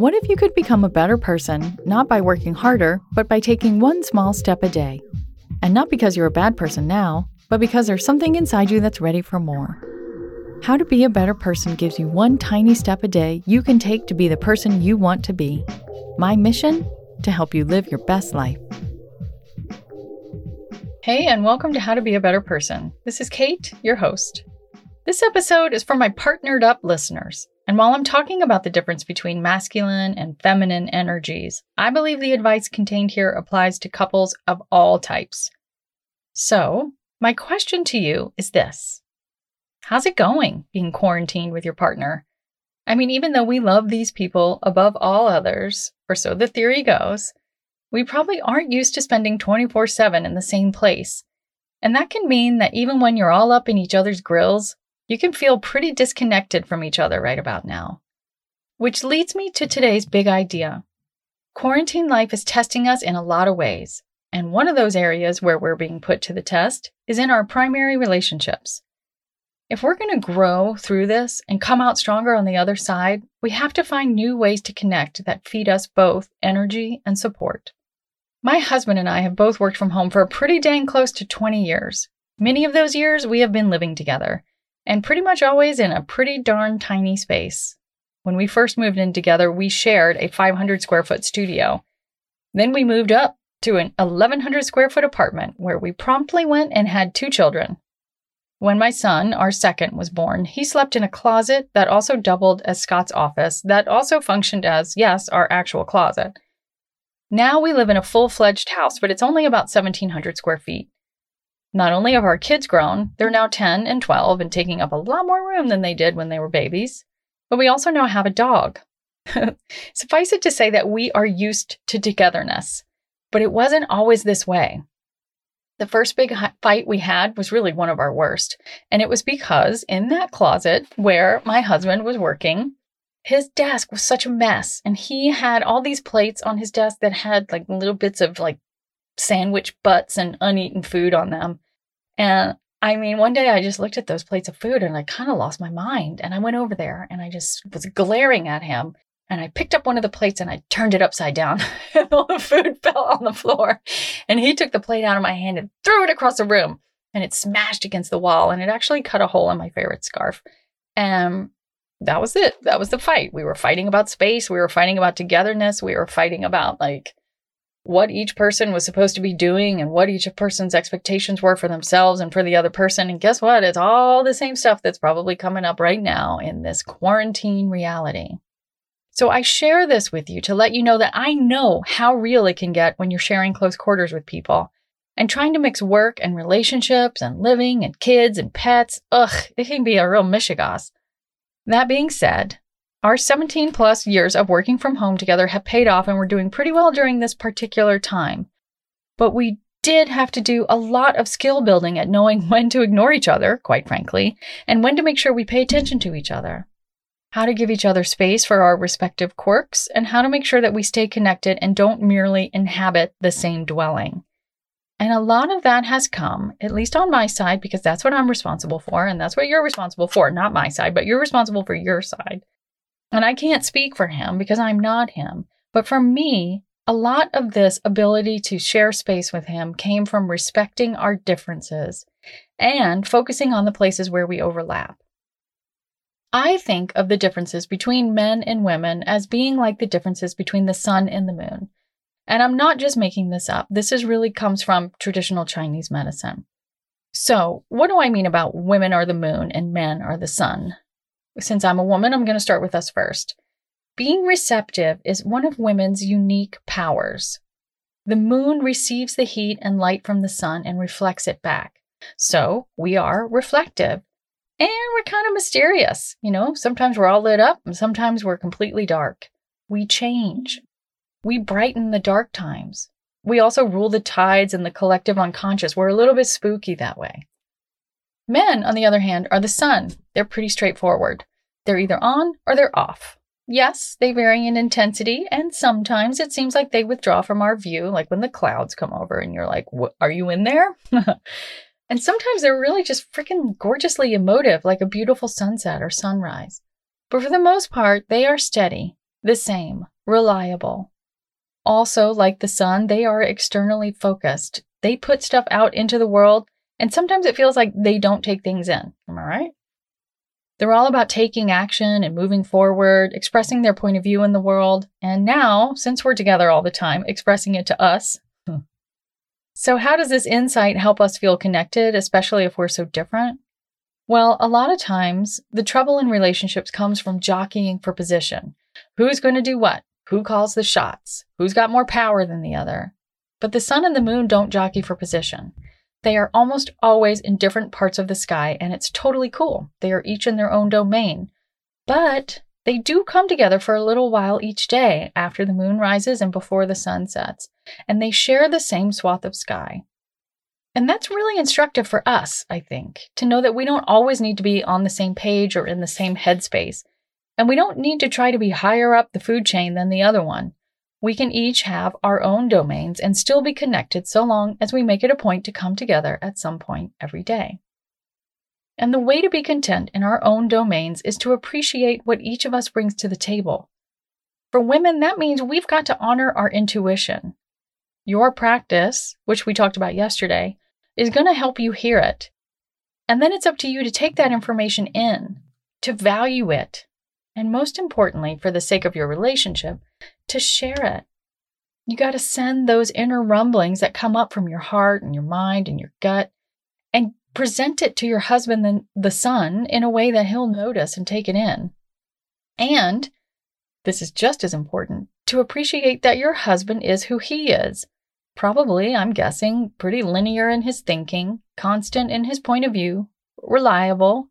What if you could become a better person, not by working harder, but by taking one small step a day? And not because you're a bad person now, but because there's something inside you that's ready for more. How to Be a Better Person gives you one tiny step a day you can take to be the person you want to be. My mission? To help you live your best life. Hey, and welcome to How to Be a Better Person. This is Kate, your host. This episode is for my partnered up listeners. And while I'm talking about the difference between masculine and feminine energies, I believe the advice contained here applies to couples of all types. So, my question to you is this How's it going being quarantined with your partner? I mean, even though we love these people above all others, or so the theory goes, we probably aren't used to spending 24 7 in the same place. And that can mean that even when you're all up in each other's grills, you can feel pretty disconnected from each other right about now. Which leads me to today's big idea. Quarantine life is testing us in a lot of ways, and one of those areas where we're being put to the test is in our primary relationships. If we're going to grow through this and come out stronger on the other side, we have to find new ways to connect that feed us both energy and support. My husband and I have both worked from home for pretty dang close to 20 years. Many of those years we have been living together, and pretty much always in a pretty darn tiny space. When we first moved in together, we shared a 500 square foot studio. Then we moved up to an 1100 square foot apartment where we promptly went and had two children. When my son, our second, was born, he slept in a closet that also doubled as Scott's office, that also functioned as, yes, our actual closet. Now we live in a full fledged house, but it's only about 1,700 square feet. Not only have our kids grown, they're now 10 and 12 and taking up a lot more room than they did when they were babies, but we also now have a dog. Suffice it to say that we are used to togetherness, but it wasn't always this way. The first big fight we had was really one of our worst, and it was because in that closet where my husband was working, his desk was such a mess, and he had all these plates on his desk that had like little bits of like sandwich butts and uneaten food on them. And I mean, one day I just looked at those plates of food and I kind of lost my mind. And I went over there and I just was glaring at him. And I picked up one of the plates and I turned it upside down. and all the food fell on the floor. And he took the plate out of my hand and threw it across the room. And it smashed against the wall. And it actually cut a hole in my favorite scarf. And that was it. That was the fight. We were fighting about space. We were fighting about togetherness. We were fighting about like what each person was supposed to be doing and what each person's expectations were for themselves and for the other person. And guess what? It's all the same stuff that's probably coming up right now in this quarantine reality. So I share this with you to let you know that I know how real it can get when you're sharing close quarters with people. And trying to mix work and relationships and living and kids and pets, ugh, it can be a real mishigas. That being said, our 17 plus years of working from home together have paid off and we're doing pretty well during this particular time. But we did have to do a lot of skill building at knowing when to ignore each other, quite frankly, and when to make sure we pay attention to each other. How to give each other space for our respective quirks, and how to make sure that we stay connected and don't merely inhabit the same dwelling. And a lot of that has come, at least on my side, because that's what I'm responsible for, and that's what you're responsible for, not my side, but you're responsible for your side. And I can't speak for him because I'm not him. But for me, a lot of this ability to share space with him came from respecting our differences and focusing on the places where we overlap. I think of the differences between men and women as being like the differences between the sun and the moon. And I'm not just making this up. This is really comes from traditional Chinese medicine. So, what do I mean about women are the moon and men are the sun? Since I'm a woman, I'm going to start with us first. Being receptive is one of women's unique powers. The moon receives the heat and light from the sun and reflects it back. So we are reflective. And we're kind of mysterious. You know, sometimes we're all lit up and sometimes we're completely dark. We change. We brighten the dark times. We also rule the tides and the collective unconscious. We're a little bit spooky that way. Men, on the other hand, are the sun. They're pretty straightforward. They're either on or they're off. Yes, they vary in intensity, and sometimes it seems like they withdraw from our view, like when the clouds come over and you're like, Are you in there? and sometimes they're really just freaking gorgeously emotive, like a beautiful sunset or sunrise. But for the most part, they are steady, the same, reliable. Also, like the sun, they are externally focused. They put stuff out into the world, and sometimes it feels like they don't take things in. Am I right? They're all about taking action and moving forward, expressing their point of view in the world, and now, since we're together all the time, expressing it to us. Hmm. so, how does this insight help us feel connected, especially if we're so different? Well, a lot of times, the trouble in relationships comes from jockeying for position. Who's going to do what? Who calls the shots? Who's got more power than the other? But the sun and the moon don't jockey for position. They are almost always in different parts of the sky, and it's totally cool. They are each in their own domain. But they do come together for a little while each day after the moon rises and before the sun sets, and they share the same swath of sky. And that's really instructive for us, I think, to know that we don't always need to be on the same page or in the same headspace. And we don't need to try to be higher up the food chain than the other one. We can each have our own domains and still be connected so long as we make it a point to come together at some point every day. And the way to be content in our own domains is to appreciate what each of us brings to the table. For women, that means we've got to honor our intuition. Your practice, which we talked about yesterday, is going to help you hear it. And then it's up to you to take that information in, to value it, and most importantly, for the sake of your relationship, to share it. You got to send those inner rumblings that come up from your heart and your mind and your gut and present it to your husband, the, the son, in a way that he'll notice and take it in. And this is just as important to appreciate that your husband is who he is. Probably, I'm guessing, pretty linear in his thinking, constant in his point of view, reliable,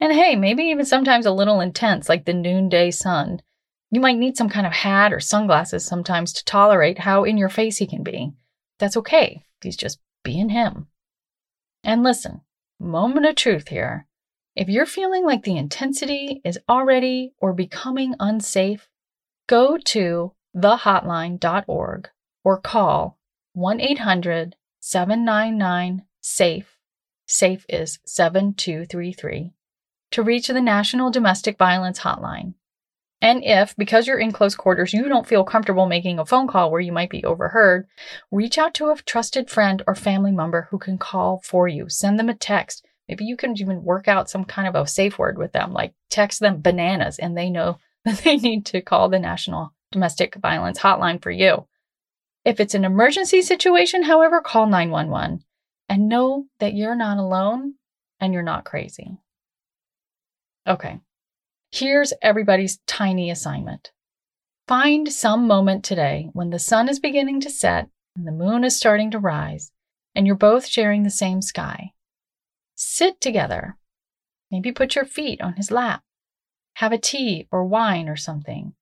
and hey, maybe even sometimes a little intense, like the noonday sun. You might need some kind of hat or sunglasses sometimes to tolerate how in your face he can be. That's okay. He's just being him. And listen, moment of truth here. If you're feeling like the intensity is already or becoming unsafe, go to thehotline.org or call 1 800 799 SAFE. SAFE is 7233 to reach the National Domestic Violence Hotline. And if, because you're in close quarters, you don't feel comfortable making a phone call where you might be overheard, reach out to a trusted friend or family member who can call for you. Send them a text. Maybe you can even work out some kind of a safe word with them, like text them bananas, and they know that they need to call the National Domestic Violence Hotline for you. If it's an emergency situation, however, call 911 and know that you're not alone and you're not crazy. Okay, Here's everybody's tiny assignment. Find some moment today when the sun is beginning to set and the moon is starting to rise, and you're both sharing the same sky. Sit together. Maybe put your feet on his lap. Have a tea or wine or something.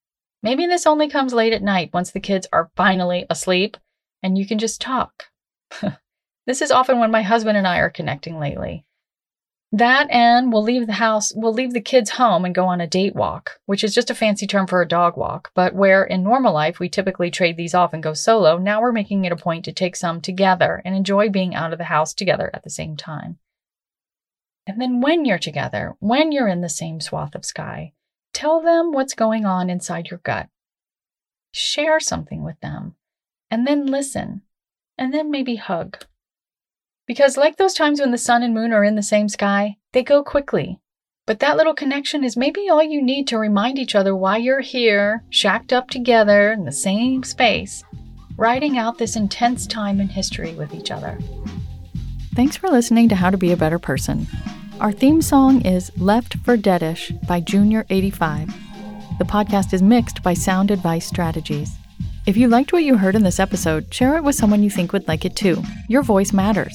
Maybe this only comes late at night once the kids are finally asleep and you can just talk. this is often when my husband and I are connecting lately. That and we'll leave the house, we'll leave the kids home and go on a date walk, which is just a fancy term for a dog walk. But where in normal life we typically trade these off and go solo, now we're making it a point to take some together and enjoy being out of the house together at the same time. And then when you're together, when you're in the same swath of sky, tell them what's going on inside your gut. Share something with them, and then listen, and then maybe hug. Because, like those times when the sun and moon are in the same sky, they go quickly. But that little connection is maybe all you need to remind each other why you're here, shacked up together in the same space, riding out this intense time in history with each other. Thanks for listening to How to Be a Better Person. Our theme song is Left for Deadish by Junior85. The podcast is mixed by Sound Advice Strategies. If you liked what you heard in this episode, share it with someone you think would like it too. Your voice matters.